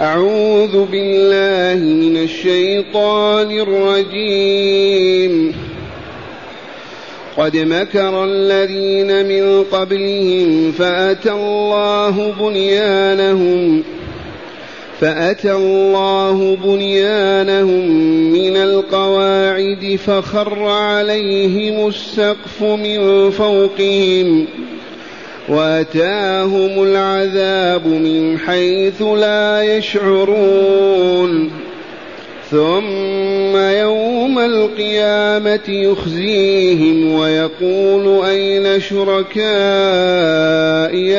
أعوذ بالله من الشيطان الرجيم. قد مكر الذين من قبلهم فأتى الله بنيانهم فأتى الله بنيانهم من القواعد فخر عليهم السقف من فوقهم. واتاهم العذاب من حيث لا يشعرون. ثم يوم القيامة يخزيهم ويقول أين شركائي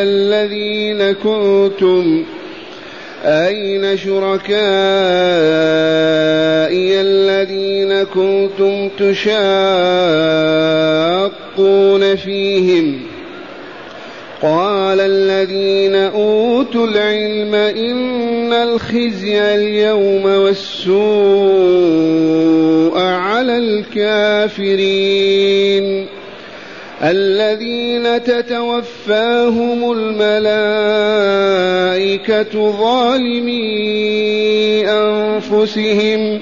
الذين كنتم؟ أين شركائي الذين كنتم تشاقون فيهم؟ قال الذين أوتوا العلم إن الخزي اليوم والسوء على الكافرين. الذين تتوفاهم الملائكة ظالمي أنفسهم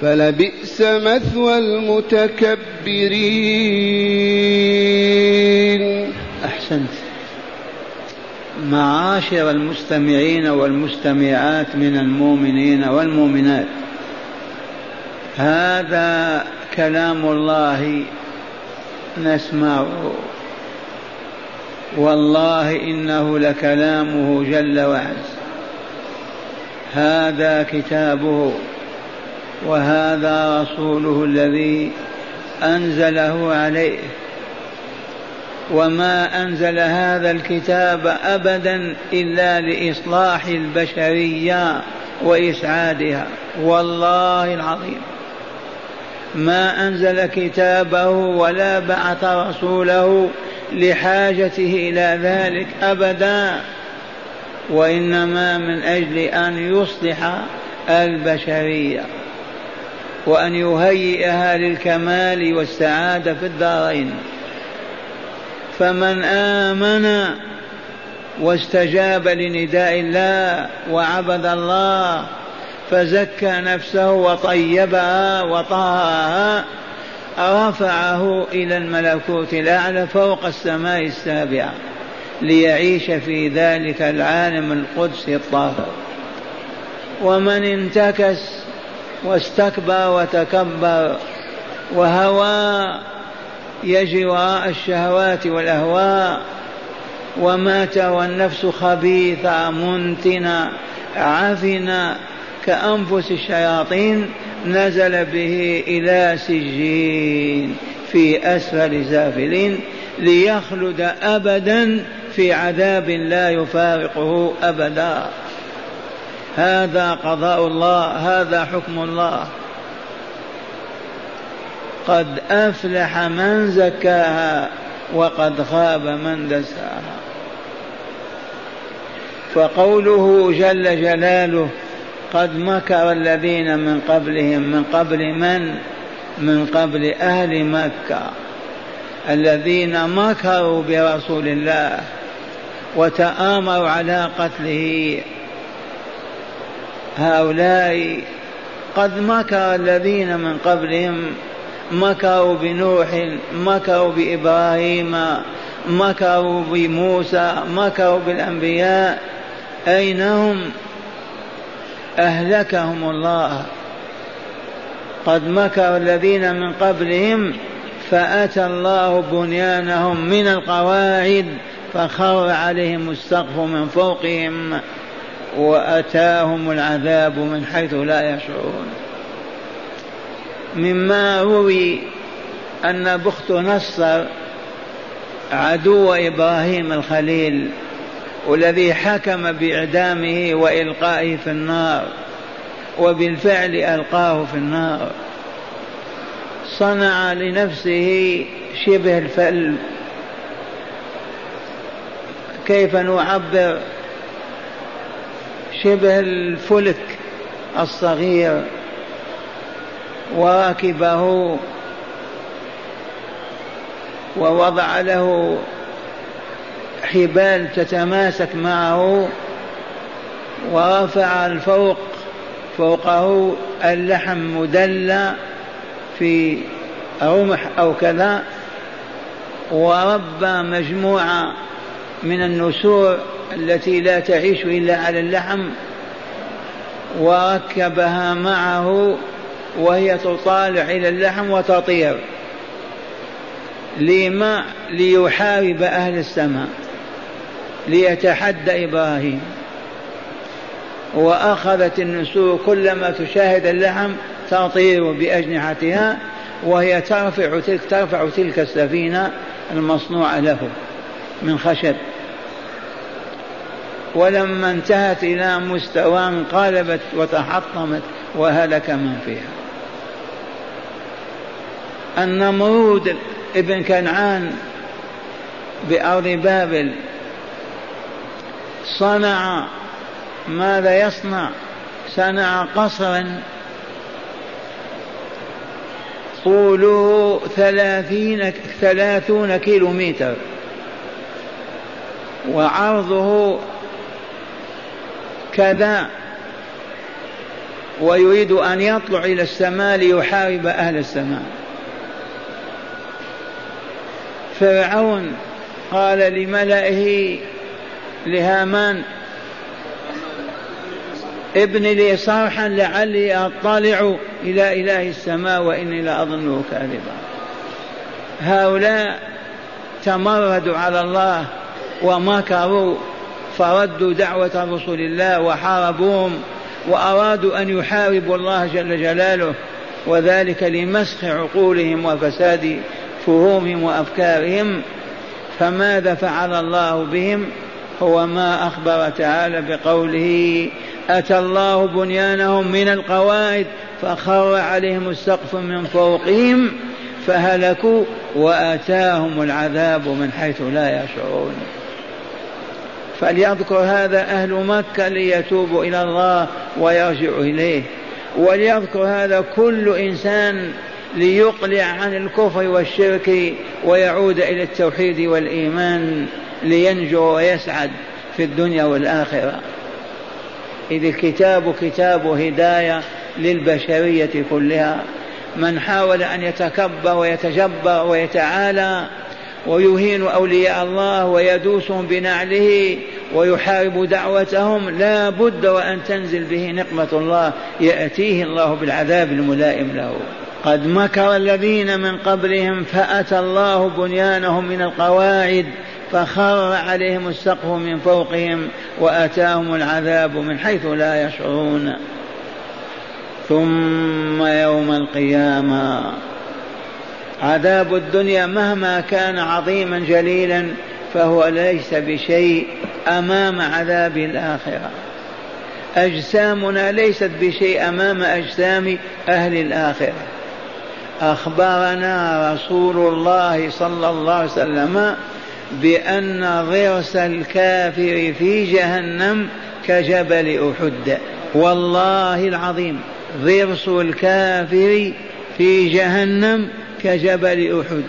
فلبئس مثوى المتكبرين. أحسنت. معاشر المستمعين والمستمعات من المؤمنين والمؤمنات. هذا كلام الله نسمعه. والله إنه لكلامه جل وعز هذا كتابه. وهذا رسوله الذي أنزله عليه. وما أنزل هذا الكتاب أبدا إلا لإصلاح البشرية وإسعادها. والله العظيم. ما أنزل كتابه ولا بعث رسوله لحاجته إلى ذلك أبدا وإنما من أجل أن يصلح البشرية. وأن يهيئها للكمال والسعادة في الدارين. فمن آمن واستجاب لنداء الله وعبد الله فزكى نفسه وطيبها وطهرها رفعه إلى الملكوت الأعلى فوق السماء السابعة ليعيش في ذلك العالم القدسي الطاهر. ومن انتكس واستكبر وتكبر وهوى يجري وراء الشهوات والأهواء ومات والنفس خبيثة منتنة عفنة كأنفس الشياطين نزل به إلى سجين في أسفل سافلين ليخلد أبدا في عذاب لا يفارقه أبدا. هذا قضاء الله هذا حكم الله. قد أفلح من زكاها وقد خاب من دساها. فقوله جل جلاله قد مكر الذين من قبلهم من قبل من؟ من قبل أهل مكة. الذين مكروا برسول الله وتآمروا على قتله. هؤلاء قد مكر الذين من قبلهم مكروا بنوح مكروا بإبراهيم مكروا بموسى مكروا بالأنبياء. أين هم؟ أهلكهم الله. قد مكر الذين من قبلهم فأتى الله بنيانهم من القواعد فخر عليهم السقف من فوقهم. وأتاهم العذاب من حيث لا يشعرون. مما روي أن بخت نصر عدو إبراهيم الخليل والذي حكم بإعدامه وإلقائه في النار وبالفعل ألقاه في النار. صنع لنفسه شبه الفل. كيف نعبر شبه الفلك الصغير وركبه ووضع له حبال تتماسك معه ورفع الفوق فوقه اللحم مدلى في رمح أو كذا وربى مجموعة من النسور التي لا تعيش إلا على اللحم وركبها معه وهي تطالع إلى اللحم وتطير. لما؟ ليحارب أهل السماء ليتحدى إبراهيم. وأخذت النسور كلما تشاهد اللحم تطير بأجنحتها وهي ترفع تلك ترفع تلك السفينة المصنوعة له من خشب. ولما انتهت إلى مستوى انقلبت وتحطمت وهلك من فيها. النمرود ابن كنعان بأرض بابل صنع ماذا يصنع صنع قصرا طوله ثلاثين ثلاثون كيلو متر وعرضه كذا ويريد أن يطلع إلى السماء ليحارب أهل السماء. فرعون قال لملئه لهامان ابن لي صرحا لعلي أطلع إلى إله السماء وإني لأظنه كاذبا. هؤلاء تمردوا على الله ومكروا فردوا دعوة رسول الله وحاربوهم وأرادوا أن يحاربوا الله جل جلاله وذلك لمسخ عقولهم وفساد فهومهم وأفكارهم. فماذا فعل الله بهم؟ هو ما أخبر تعالى بقوله أتى الله بنيانهم من القواعد فخر عليهم السقف من فوقهم فهلكوا وأتاهم العذاب من حيث لا يشعرون. فليذكر هذا أهل مكة ليتوبوا إلى الله ويرجعوا إليه. وليذكر هذا كل إنسان ليقلع عن الكفر والشرك ويعود إلى التوحيد والإيمان لينجو ويسعد في الدنيا والآخرة. إذ الكتاب كتاب هداية للبشرية كلها. من حاول أن يتكبر ويتجبر ويتعالى ويهين أولياء الله ويدوسهم بنعله ويحارب دعوتهم. لا بد وأن تنزل به نقمة الله يأتيه الله بالعذاب الملائم له. قد مكر الذين من قبلهم فأتى الله بنيانهم من القواعد فخر عليهم السقف من فوقهم وأتاهم العذاب من حيث لا يشعرون. ثم يوم القيامة عذاب الدنيا مهما كان عظيما جليلا فهو ليس بشيء أمام عذاب الآخرة. أجسامنا ليست بشيء أمام أجسام أهل الآخرة. أخبرنا رسول الله صلى الله عليه وسلم بأن ضرس الكافر في جهنم كجبل أحد. والله العظيم ضرس الكافر في جهنم كجبل أحد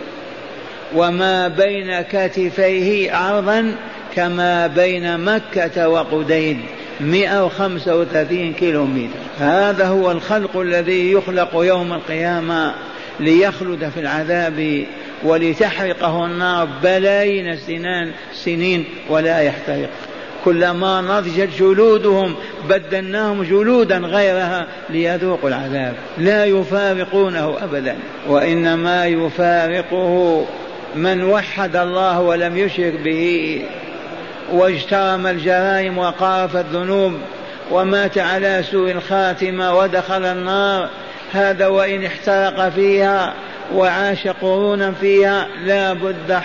وما بين كتفيه عرضا كما بين مكة وقديد 135 كيلو متر هذا هو الخلق الذي يخلق يوم القيامة ليخلد في العذاب ولتحرقه النار بلايين السنان سنين ولا يحترق. كلما نضجت جلودهم بدلناهم جلودا غيرها ليذوقوا العذاب. لا يفارقونه ابدا وإنما يفارقه من وحد الله ولم يشرك به واجترم الجرائم وقارف الذنوب ومات على سوء الخاتمة ودخل النار. هذا وإن احترق فيها وعاش قرونا فيها لا بد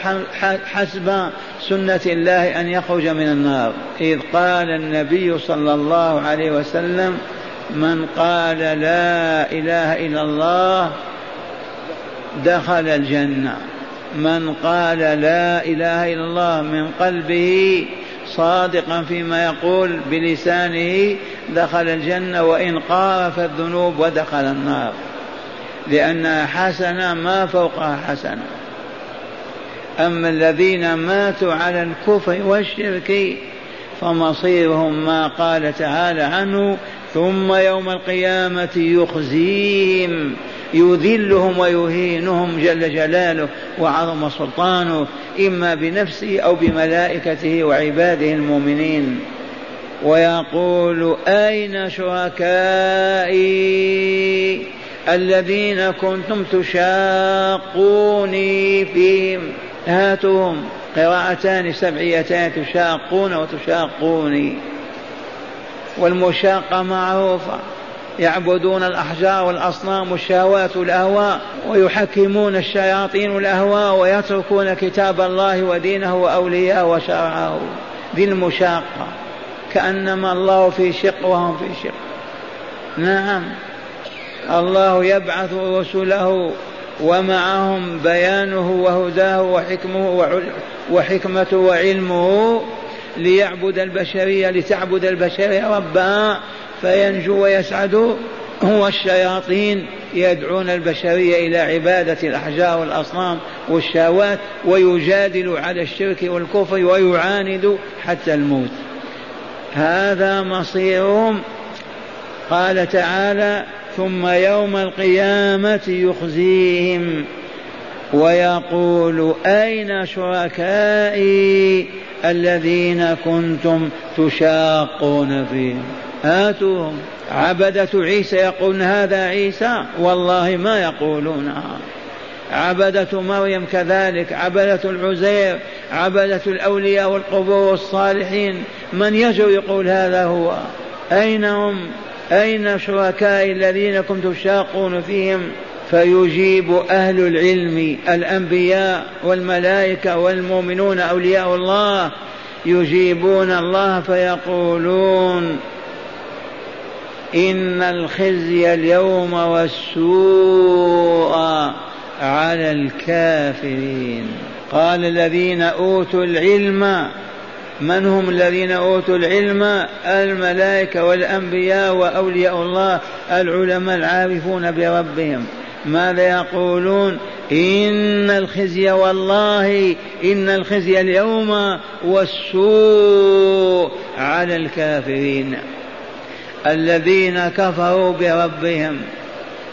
حسب سنة الله أن يخرج من النار. إذ قال النبي صلى الله عليه وسلم من قال لا إله إلا الله دخل الجنة. من قال لا إله إلا الله من قلبه صادقا فيما يقول بلسانه دخل الجنة وإن قارف الذنوب ودخل النار. لأنها حسنة ما فوقها حسنة. أما الذين ماتوا على الكفر والشرك فمصيرهم ما قال تعالى عنه ثم يوم القيامة يخزيهم يذلهم ويهينهم جل جلاله وعظم سلطانه إما بنفسه أو بملائكته وعباده المؤمنين. ويقول أين شركائي الذين كنتم تشاقوني فيهم؟ هاتهم قراءتان سبعيتان تشاقون وتشاقوني. والمشاقة معروفة يعبدون الأحجار والأصنام والشهوات والأهواء ويحكمون الشياطين والأهواء ويتركون كتاب الله ودينه وأولياءه وشرعه ذي المشاقة كأنما الله في شق وهم في شق. نعم. الله يبعث رسله. ومعهم بيانه وهداه وحكمه وحكمته وعلمه ليعبد البشرية لتعبد البشرية ربها فينجو ويسعد. هو الشياطين يدعون البشرية إلى عبادة الأحجار والأصنام والشهوات ويجادل على الشرك والكفر ويعاند حتى الموت. هذا مصيرهم. قال تعالى ثم يوم القيامة يخزيهم ويقول أين شركائي الذين كنتم تشاقون فيهم؟ هاتوهم. عبدة عيسى يقولون هذا عيسى؟ والله ما يقولونها عبدة مريم كذلك عبدة العزير عبدة الأولياء والقبور والصالحين من يجر يقول هذا هو؟ أين هم؟ أين شركائي الذين كنتم تشاقون فيهم؟ فيجيب أهل العلم الأنبياء والملائكة والمؤمنون أولياء الله يجيبون الله فيقولون إن الخزي اليوم والسوء على الكافرين. قال الذين أوتوا العلم من هم الذين أوتوا العلم؟ الملائكة والأنبياء وأولياء الله العلماء العارفون بربهم. ماذا يقولون؟ إن الخزي والله إن الخزي اليوم والسوء على الكافرين. الذين كفروا بربهم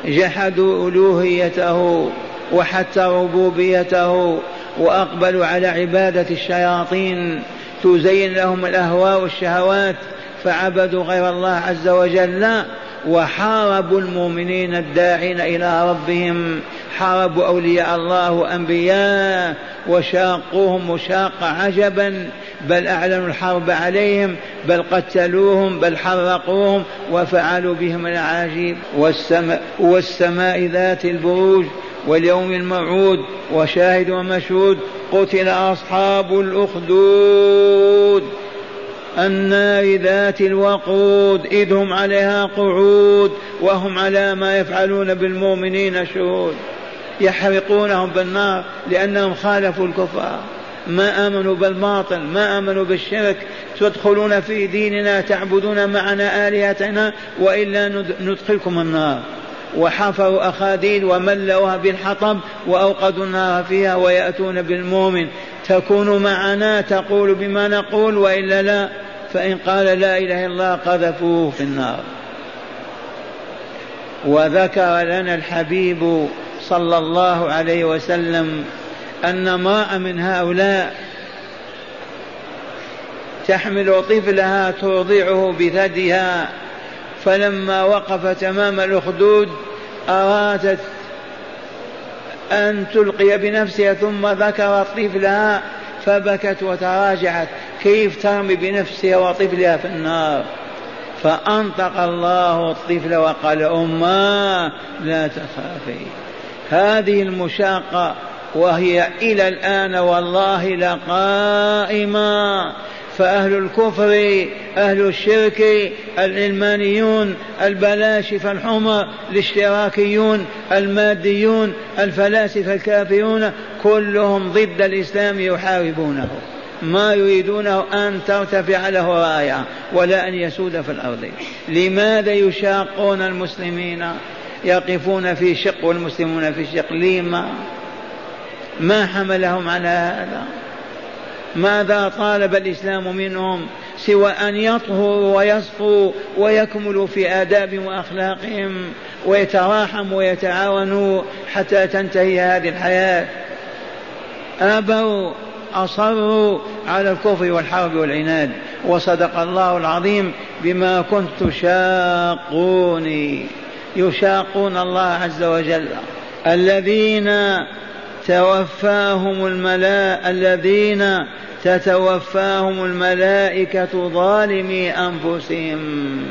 جحدوا ألوهيته وحتى ربوبيته وأقبلوا على عبادة الشياطين. تزين لهم الأهواء والشهوات فعبدوا غير الله عز وجل وحاربوا المؤمنين الداعين إلى ربهم. حاربوا أولياء الله وأنبياء وشاقوهم مشاقة عجبا بل أعلنوا الحرب عليهم بل قتلوهم بل حرقوهم وفعلوا بهم العجيب. والسماء, والسماء ذات البروج واليوم الموعود وشاهد ومشهود قتل أصحاب الأخدود. النار ذات الوقود إذ هم عليها قعود وهم على ما يفعلون بالمؤمنين شهود. يحرقونهم بالنار لأنهم خالفوا الكفار. ما آمنوا بالباطل ما آمنوا بالشرك تدخلون في ديننا تعبدون معنا آلهتنا وإلا ندخلكم النار. وحفروا أخاديد وملوها بالحطب وأوقدوا النار فيها ويأتون بالمؤمن. تكون معنا تقول بما نقول وإلا لا فإن قال لا إله إلا الله قذفوه في النار. وذكر لنا الحبيب صلى الله عليه وسلم أن امرأة من هؤلاء تحمل طفلها ترضعه بثديها فلما وقف تمام الأخدود أرادت أن تلقي بنفسها ثم ذكرت طفلها فبكت وتراجعت. كيف ترمي بنفسها وطفلها في النار؟ فأنطق الله الطفل وقال أما لا تخافي. هذه المشاقة وهي إلى الآن والله لقائمة فأهل الكفر أهل الشرك العلمانيون البلاشفة الحمر الاشتراكيون الماديون الفلاسفة الكافرون كلهم ضد الإسلام يحاربونه. ما يريدونه أن ترتفع له راية ولا أن يسود في الأرض. لماذا يشاقون المسلمين؟ يقفون في شق والمسلمون في شق. لما؟ ما حملهم على هذا. ماذا طالب الإسلام منهم سوى أن يطهروا ويصفوا ويكملوا في آداب وأخلاقهم ويتراحموا ويتعاونوا حتى تنتهي هذه الحياة؟ أبوا أصروا على الكفر والحرب والعناد. وصدق الله العظيم بما كنت تشاقوني يشاقون الله عز وجل. الذين توفاهم الملائكة الذين تتوفاهم الملائكة ظالمي أنفسهم.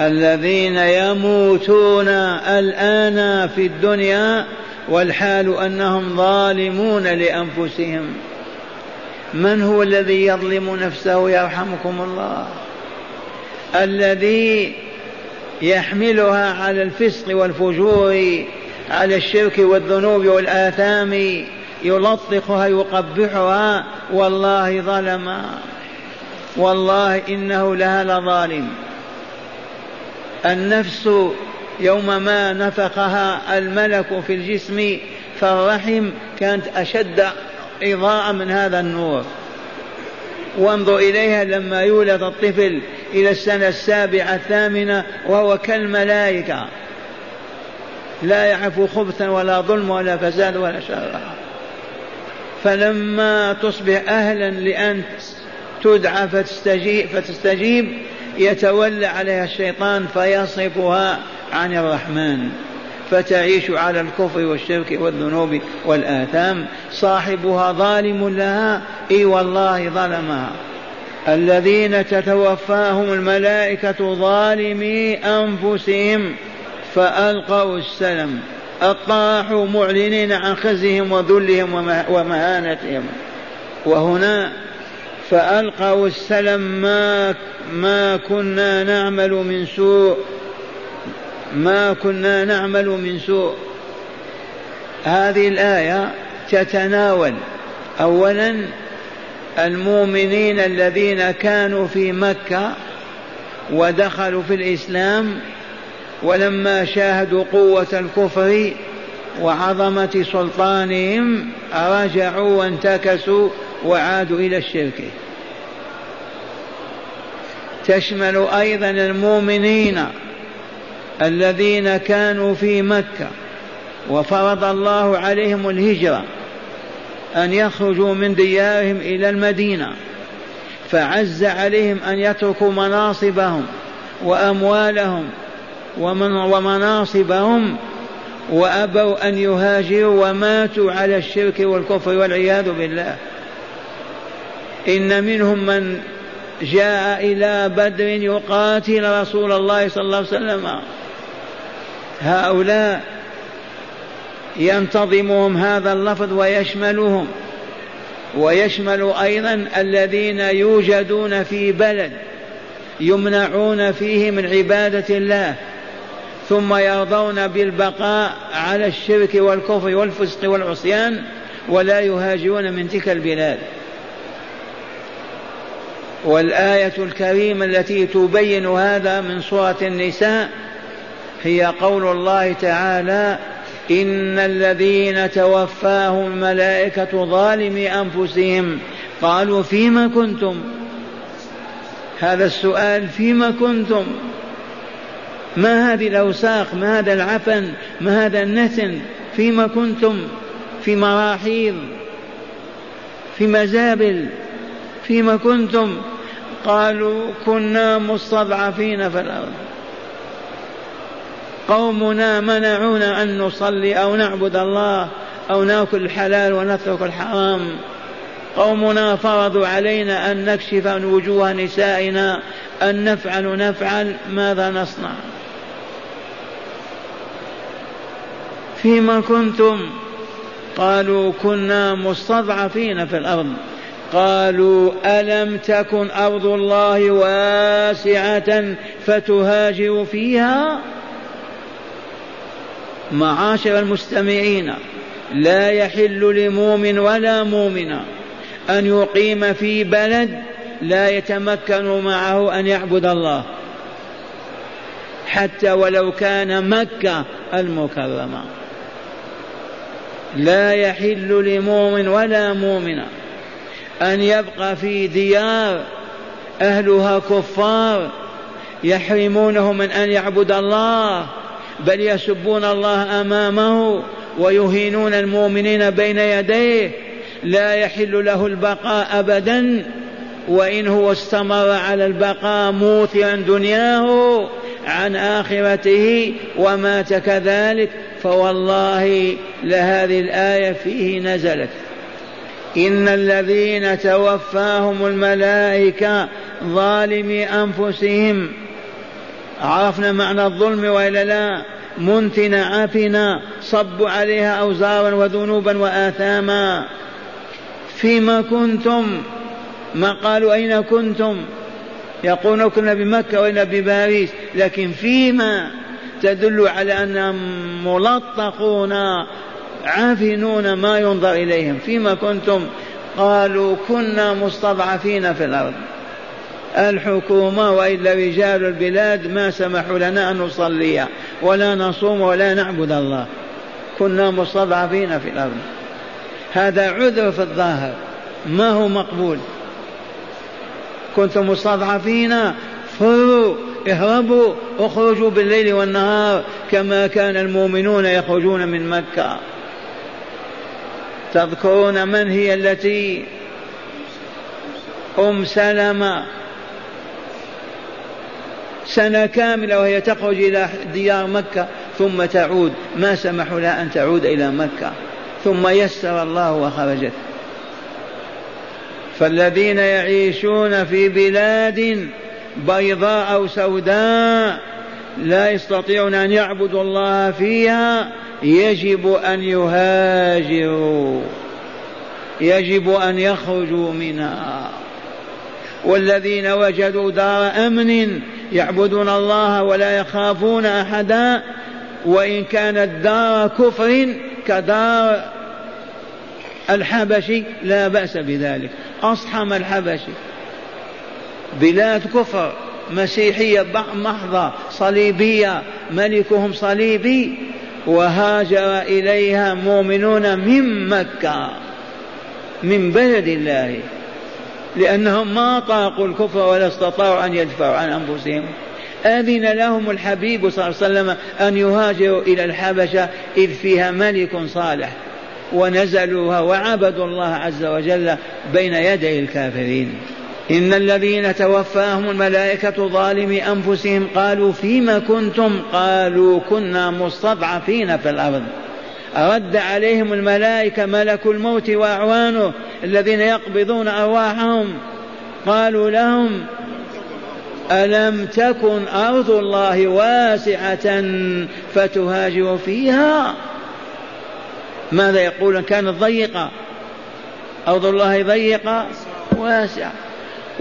الذين يموتون الآن في الدنيا والحال أنهم ظالمون لأنفسهم. من هو الذي يظلم نفسه يرحمكم الله؟ الذي يحملها على الفسق والفجور على الشرك والذنوب والآثام يلطخها يقبحها. والله ظلم. والله إنه لها لظالم. النفس يوم ما نفخها الملك في الجسم فالرحم كانت أشد إضاءة من هذا النور. وانظر إليها لما يولد الطفل إلى السنة السابعة الثامنة وهو كالملائكة. لا يعرف خبثا ولا ظلم ولا فساد ولا شر. فلما تصبح أهلا لأن تدعى فتستجيب, فتستجيب يتولى عليها الشيطان فيصرفها عن الرحمن. فتعيش على الكفر والشرك والذنوب والآثام. صاحبها ظالم لها. إي والله ظلمها. الذين تتوفاهم الملائكة ظالمي أنفسهم. فألقوا السلم. أطاحوا معلنين عن خزيهم وذلهم ومهانتهم. وهنا فألقوا السلم ما ما كنا نعمل من سوء. ما كنا نعمل من سوء. هذه الآية تتناول أولا المؤمنين الذين كانوا في مكة ودخلوا في الإسلام ولما شاهدوا قوة الكفر وعظمة سلطانهم رجعوا وانتكسوا وعادوا إلى الشرك. تشمل أيضا المؤمنين الذين كانوا في مكة وفرض الله عليهم الهجرة أن يخرجوا من ديارهم إلى المدينة. فعز عليهم أن يتركوا مناصبهم وأموالهم ومن ومناصبهم وأبوا أن يهاجروا وماتوا على الشرك والكفر والعياذ بالله. إن منهم من جاء إلى بدر يقاتل رسول الله صلى الله عليه وسلم. هؤلاء ينتظمهم هذا اللفظ ويشملهم. ويشمل أيضا الذين يوجدون في بلد يمنعون فيه من عبادة الله. ثم يرضون بالبقاء على الشرك والكفر والفسق والعصيان ولا يهاجرون من تلك البلاد. والآية الكريمة التي تبين هذا من سورة النساء هي قول الله تعالى إن الذين توفاهم الملائكة ظالمي أنفسهم. قالوا فيما كنتم؟ هذا السؤال فيما كنتم؟ ما هذه الأوساخ؟ ما هذا العفن؟ ما هذا النتن فيما كنتم في مراحيض في مزابل فيما كنتم؟ قالوا كنا مستضعفين في الأرض. قومنا منعونا أن نصلي أو نعبد الله أو نأكل الحلال ونترك الحرام. قومنا فرضوا علينا أن نكشف عن وجوه نسائنا أن نفعل نفعل ماذا نصنع. فيما كنتم. قالوا كنا مستضعفين في الأرض. قالوا ألم تكن أرض الله واسعة فتهاجر فيها؟ معاشر المستمعين لا يحل لمؤمن ولا مؤمنة أن يقيم في بلد لا يتمكن معه أن يعبد الله. حتى ولو كان مكة المكرمة. لا يحل لمؤمن ولا مؤمنة أن يبقى في ديار أهلها كفار يحرمونه من أن يعبد الله بل يسبون الله أمامه ويهينون المؤمنين بين يديه. لا يحل له البقاء أبدا وإن هو استمر على البقاء موثرا دنياه عن آخرته ومات كذلك. فوالله لهذه الآية فيه نزلت. إن الذين توفاهم الملائكة ظالمي أنفسهم. عرفنا معنى الظلم وإلا لا؟ منتنا عافنا صبوا عليها أوزارا وذنوبا وآثاما. فيما كنتم؟ ما قالوا أين كنتم؟ يقولون كنا بمكة وإنا بباريس. لكن فيما تدل على أنهم ملطقون عافنون ما ينظر إليهم. فيما كنتم قالوا كنا مستضعفين في الأرض. الحكومة وإلا رجال البلاد ما سمحوا لنا أن نصلي ولا نصوم ولا نعبد الله. كنا مستضعفين في الأرض. هذا عذر في الظاهر. ما هو مقبول؟ كنتم مستضعفين؟ فروا. اهربوا اخرجوا بالليل والنهار كما كان المؤمنون يخرجون من مكة. تذكرون من هي التي؟ أم سلمة. سنة كاملة وهي تخرج إلى ديار مكة ثم تعود. ما سمحوا لها أن تعود إلى مكة. ثم يسر الله وخرجت. فالذين يعيشون في بلاد بيضاء أو سوداء لا يستطيعون أن يعبدوا الله فيها يجب أن يهاجروا يجب أن يخرجوا منها. والذين وجدوا دار أمن يعبدون الله ولا يخافون أحدا وإن كانت دار كفر كدار الحبشي لا بأس بذلك. اصحم الحبشي. بلاد كفر مسيحية محضة صليبية ملكهم صليبي وهاجر إليها مؤمنون من مكة من بلد الله لأنهم ما طاقوا الكفر ولا استطاعوا أن يدفعوا عن أنفسهم. أذن لهم الحبيب صلى الله عليه وسلم أن يهاجروا إلى الحبشة إذ فيها ملك صالح ونزلوها وعبدوا الله عز وجل بين يدي الكافرين. إن الذين توفاهم الملائكة ظالمي أنفسهم قالوا فيما كنتم؟ قالوا كنا مستضعفين في الأرض. رد عليهم الملائكة ملك الموت وأعوانه الذين يقبضون أرواحهم. قالوا لهم ألم تكن أرض الله واسعة فتهاجروا فيها؟ ماذا يقولون؟ كانت ضيقة. أرض الله ضيقة واسعة.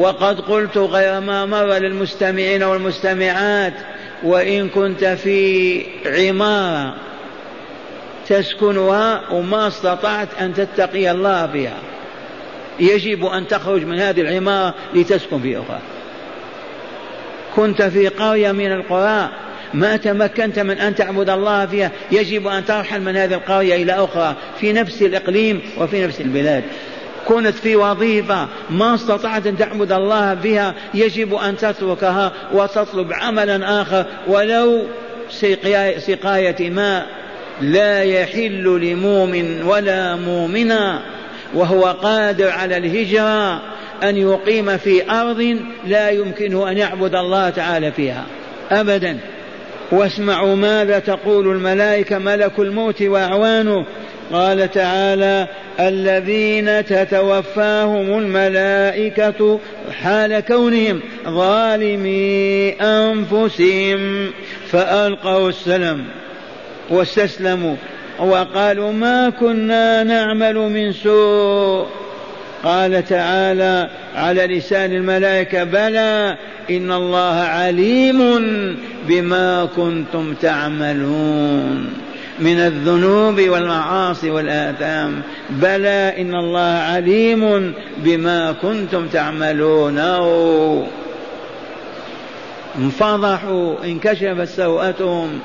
وقد قلت غير ما مر للمستمعين والمستمعات وإن كنت في عمارة تسكنها وما استطعت أن تتقي الله فيها يجب أن تخرج من هذه العمارة لتسكن في أخرى. كنت في قرية من القرى ما تمكنت من أن تعبد الله فيها يجب أن ترحل من هذه القرية إلى أخرى في نفس الإقليم وفي نفس البلاد. كنت في وظيفة ما استطعت أن تعبد الله بها يجب أن تتركها وتطلب عملا آخر. ولو سقاية ماء لا يحل لمؤمن ولا مؤمنا وهو قادر على الهجرة أن يقيم في أرض لا يمكنه أن يعبد الله تعالى فيها أبدا. واسمعوا ماذا تقول الملائكة ملك الموت وأعوانه. قال تعالى الذين تتوفاهم الملائكة حال كونهم ظالمي أنفسهم فألقوا السلم واستسلموا وقالوا ما كنا نعمل من سوء قال تعالى على لسان الملائكة بلى إن الله عليم بما كنتم تعملون من الذنوب والمعاصي والآثام. بلى إن الله عليم بما كنتم تعملون انفضحوا انكشفت سوءتهم.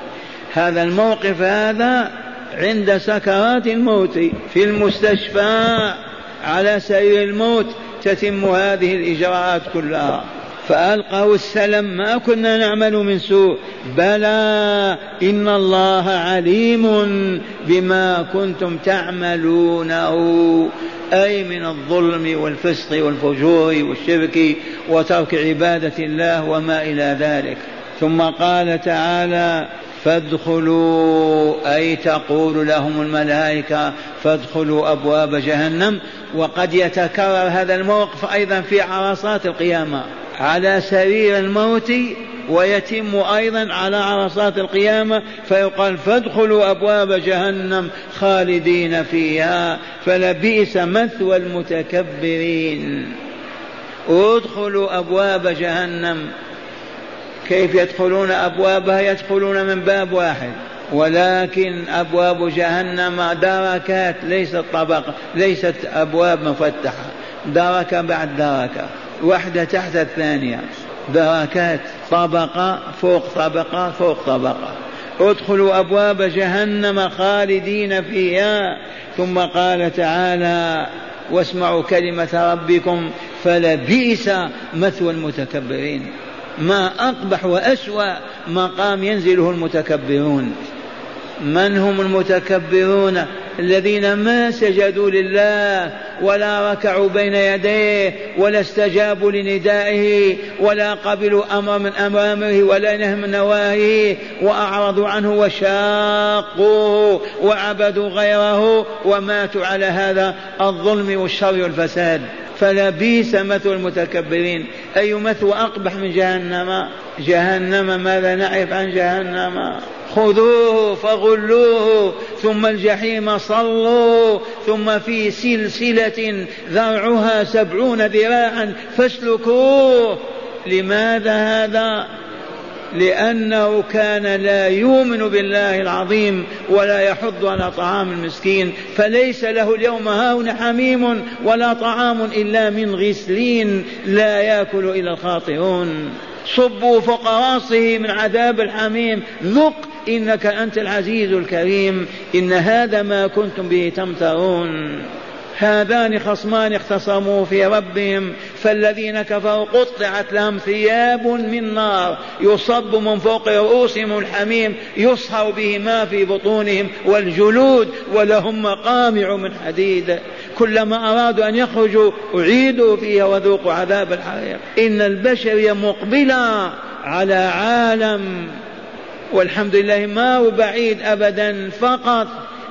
هذا الموقف هذا عند سكرات الموت. في المستشفى على سرير الموت تتم هذه الإجراءات كلها. فألقوا السلم ما كنا نعمل من سوء. بلى إن الله عليم بما كنتم تعملونه. أي من الظلم والفسق والفجور والشرك وترك عبادة الله وما إلى ذلك. ثم قال تعالى فادخلوا أي تقول لهم الملائكة فادخلوا أبواب جهنم. وقد يتكرر هذا الموقف أيضا في عرصات القيامة. على سرير الموت ويتم أيضا على عرصات القيامة فيقال فادخلوا أبواب جهنم خالدين فيها فلبئس مثوى المتكبرين. ادخلوا أبواب جهنم. كيف يدخلون أبوابها؟ يدخلون من باب واحد ولكن أبواب جهنم دركات ليست طبقة ليست أبواب مفتحة دركة بعد دركة. واحدة تحت الثانية. دركات طبقة فوق طبقة فوق طبقة. ادخلوا أبواب جهنم خالدين فيها. ثم قال تعالى واسمعوا كلمة ربكم فلبئس مثوى المتكبرين. ما أقبح وأسوأ مقام ينزله المتكبرون. من هم المتكبرون الذين ما سجدوا لله ولا ركعوا بين يديه ولا استجابوا لندائه ولا قبلوا أمر من اوامره ولا نهى من نواهيه وأعرضوا عنه وشاقوه وعبدوا غيره وماتوا على هذا الظلم والشر والفساد. فلبيس مثوى المتكبرين. أي مثوى أقبح من جهنم؟ جهنم ماذا نعرف عن جهنم؟ خذوه فغلوه ثم الجحيم صلوا ثم في سلسلة ذرعها سبعون ذراعا فاسلكوه. لماذا هذا؟ لأنه كان لا يؤمن بالله العظيم ولا يحض على طعام المسكين فليس له اليوم هاون حميم ولا طعام إلا من غسلين لا يأكل إلا الخاطئون. صبوا فوق رأسه من عذاب الحميم ذق إنك أنت العزيز الكريم. إن هذا ما كنتم به تمترون. هذان خصمان اختصموا في ربهم. فالذين كفروا قطعت لهم ثياب من نار. يصب من فوق رؤوسهم الحميم. يصهر به ما في بطونهم. والجلود ولهم مقامع من حديد. كلما أرادوا أن يخرجوا أعيدوا فيها وذوقوا عذاب الحريق. إن البشر مقبلا على عالم. والحمد لله ما هو بعيد أبدا فقط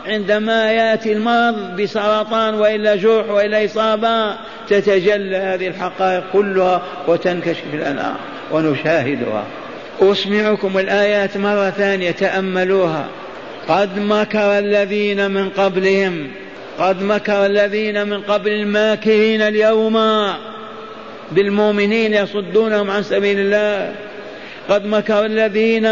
عندما يأتي المرض بسرطان وإلا جرح وإلا إصابة تتجلى هذه الحقائق كلها وتنكشف الانام ونشاهدها. أسمعكم الآيات مرة ثانية تأملوها. قد مكر الذين من قبلهم قد مكر الذين من قبل الماكرين اليوم بالمؤمنين يصدونهم عن سبيل الله. قد مكر الذين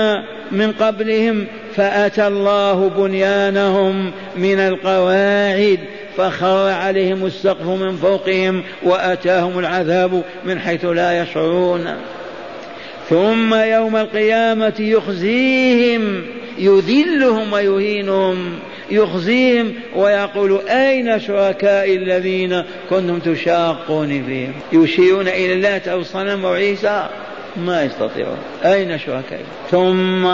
من قبلهم فأتى الله بنيانهم من القواعد فخر عليهم السقف من فوقهم وأتاهم العذاب من حيث لا يشعرون. ثم يوم القيامة يخزيهم يذلهم ويهينهم يخزيهم ويقول أين شركائي الذين كنتم تشاقون فيهم؟ يشيرون إلى اللات أو الصنم أو عيسى ما يستطيعون. أين شركائي ثم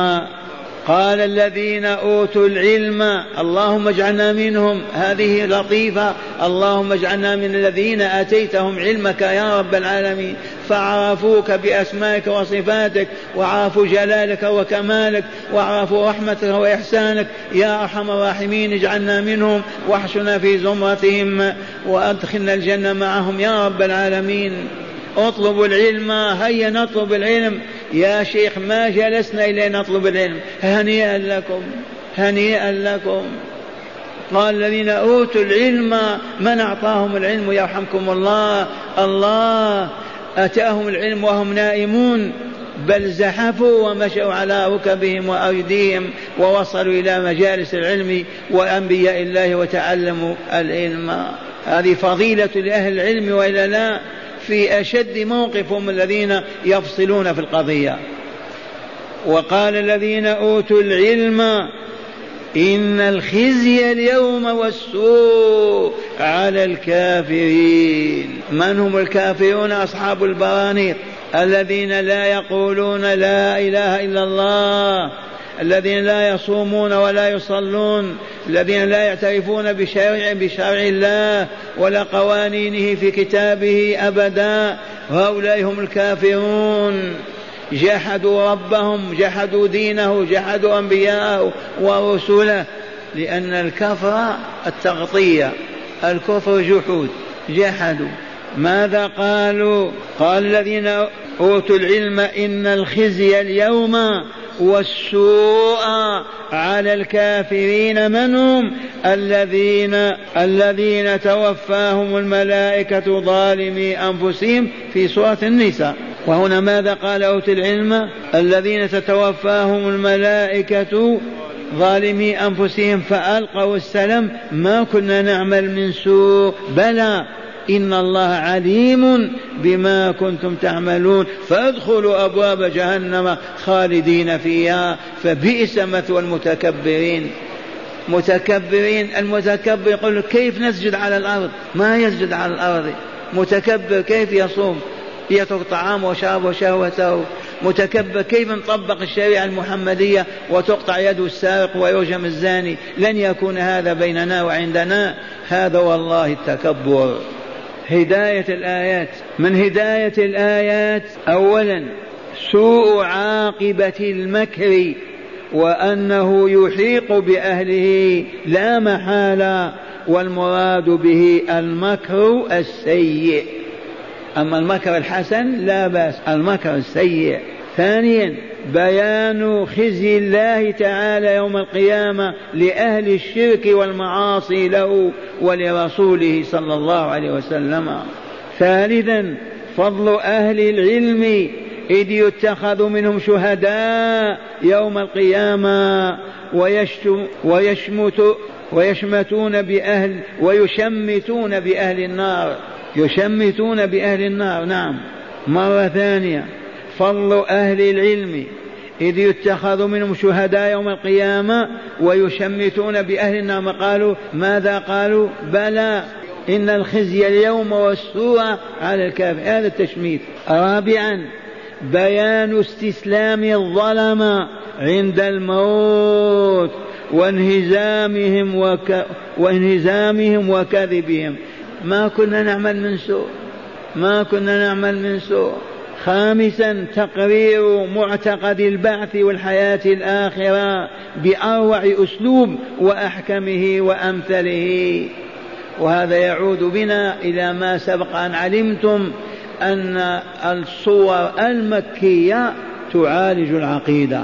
قال الذين أوتوا العلم اللهم اجعلنا منهم. هذه لطيفة. اللهم اجعلنا من الذين آتيتهم علمك يا رب العالمين. فعرفوك بأسمائك وصفاتك وعرفوا جلالك وكمالك وعرفوا رحمتك وإحسانك. يا أرحم الراحمين اجعلنا منهم. واحشنا في زمرتهم وأدخلنا الجنة معهم يا رب العالمين. اطلبوا العلم هيا نطلب العلم. يا شيخ ما جلسنا إلا نطلب العلم. هنيئا لكم هنيئا لكم. قال الذين أوتوا العلم من أعطاهم العلم؟ يرحمكم الله. الله أتاهم العلم وهم نائمون. بل زحفوا ومشوا على ركبهم وأيديهم ووصلوا إلى مجالس العلم وأنبياء الله وتعلموا العلم. هذه فضيلة لأهل العلم وإلا لا؟ في أشد موقفهم الذين يفصلون في القضية. وقال الذين أوتوا العلم إن الخزي اليوم والسوء على الكافرين. من هم الكافرون أصحاب البرانيق الذين لا يقولون لا إله إلا الله؟ الذين لا يصومون ولا يصلون الذين لا يعترفون بشرع بشرع الله ولا قوانينه في كتابه أبدا هؤلاء هم الكافرون. جحدوا ربهم جحدوا دينه جحدوا أنبياءه ورسله لأن الكفر التغطية الكفر جحود. جحدوا. ماذا قالوا؟ قال الذين أوتوا العلم إن الخزي اليوم والسوء على الكافرين من هم؟ الذين الذين توفاهم الملائكة ظالمي أنفسهم في سورة النساء. وهنا ماذا قال أوت العلم؟ الذين تتوفاهم الملائكة ظالمي أنفسهم فألقوا السلام ما كنا نعمل من سوء؟ بلى. إن الله عليم بما كنتم تعملون. فادخلوا أبواب جهنم خالدين فيها فبئس مثوى المتكبرين. متكبرين المتكبر يقول كيف نسجد على الأرض؟ ما يسجد على الأرض. متكبر كيف يصوم؟ يترك طعامه وشرابه وشهوته. متكبر كيف نطبق الشريعة المحمدية وتقطع يد السارق ويرجم الزاني؟ لن يكون هذا بيننا وعندنا. هذا والله التكبر. هداية الآيات. من هداية الآيات؟ أولا سوء عاقبة المكر وأنه يحيق بأهله لا محالة والمراد به المكر السيء. أما المكر الحسن لا بأس المكر السيء. ثانيا بيان خزي الله تعالى يوم القيامة لأهل الشرك والمعاصي له ولرسوله صلى الله عليه وسلم. ثالثا فضل أهل العلم إذ يتخذ منهم شهداء يوم القيامة ويشمت ويشمتون بأهل ويشمتون بأهل النار. يشمتون بأهل النار نعم. مرة ثانية. فضل أهل العلم إذ يتخذ منهم شهداء يوم القيامة ويشمتون بأهل النار. قالوا؟ ماذا قالوا؟ بلى إن الخزي اليوم والسوء على الكافر. هذا التشميت. رابعا بيان استسلام الظلمة عند الموت وانهزامهم وك... وانهزامهم وكذبهم. ما كنا نعمل من سوء ما كنا نعمل من سوء. خامسا تقرير معتقد البعث والحياة الآخرة بأروع أسلوب وأحكمه وأمثله. وهذا يعود بنا إلى ما سبق أن علمتم أن الصور المكية تعالج العقيدة.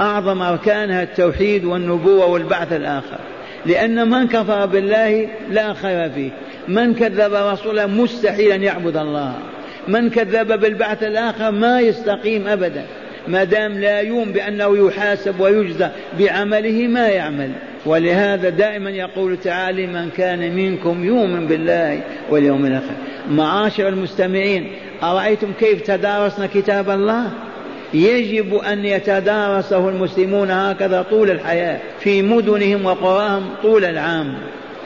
أعظم أركانها التوحيد والنبوة والبعث الآخر. لأن من كفر بالله لا خير فيه. من كذب رسوله مستحيل أن يعبد الله. من كذب بالبعث الآخر ما يستقيم أبدا. ما دام لا يوم بأنه يحاسب ويجزى بعمله ما يعمل. ولهذا دائما يقول تعالى من كان منكم يؤمن بالله واليوم الآخر. معاشر المستمعين أرأيتم كيف تدارسنا كتاب الله؟ يجب أن يتدارسه المسلمون هكذا طول الحياة في مدنهم وقراهم طول العام.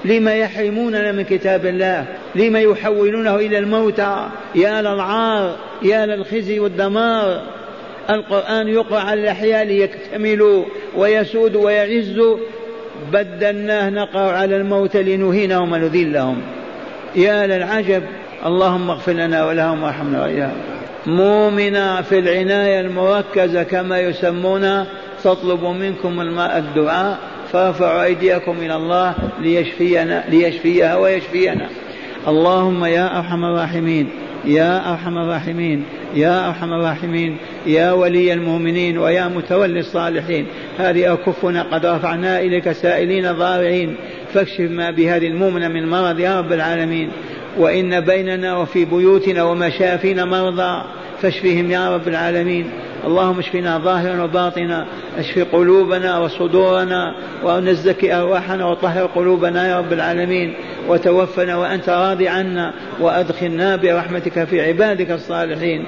لما يحرموننا من كتاب الله لما يحولونه إلى الموتى يا للعار يا للخزي والدمار. القرآن يقرأ على الأحياء ليكتملوا ويسودوا ويعزوا بدلناه نقرأ على الموت لنهينهم ونذلهم. يا للعجب اللهم اغفر لنا ولهم وارحمنا وإياهم. مؤمنا في العناية المركزة كما يسمونها تطلب منكم الدعاء. فارفعوا أيديكم إلى الله ليشفينا ليشفيها ويشفينا. اللهم يا أرحم الراحمين يا أرحم الراحمين يا أرحم الراحمين يا ولي المؤمنين ويا متولي الصالحين. هذه أكفنا قد رفعنا إليك سائلين ضارعين. فاكشف ما بهذه المؤمنة من مرض يا رب العالمين. وإن بيننا وفي بيوتنا ومشافينا مرضى فاشفهم يا رب العالمين. اللهم اشفنا ظاهرا وباطنا اشف قلوبنا وصدورنا ونزكي أرواحنا وطهر قلوبنا يا رب العالمين وتوفنا وأنت راضي عنا وأدخلنا برحمتك في عبادك الصالحين.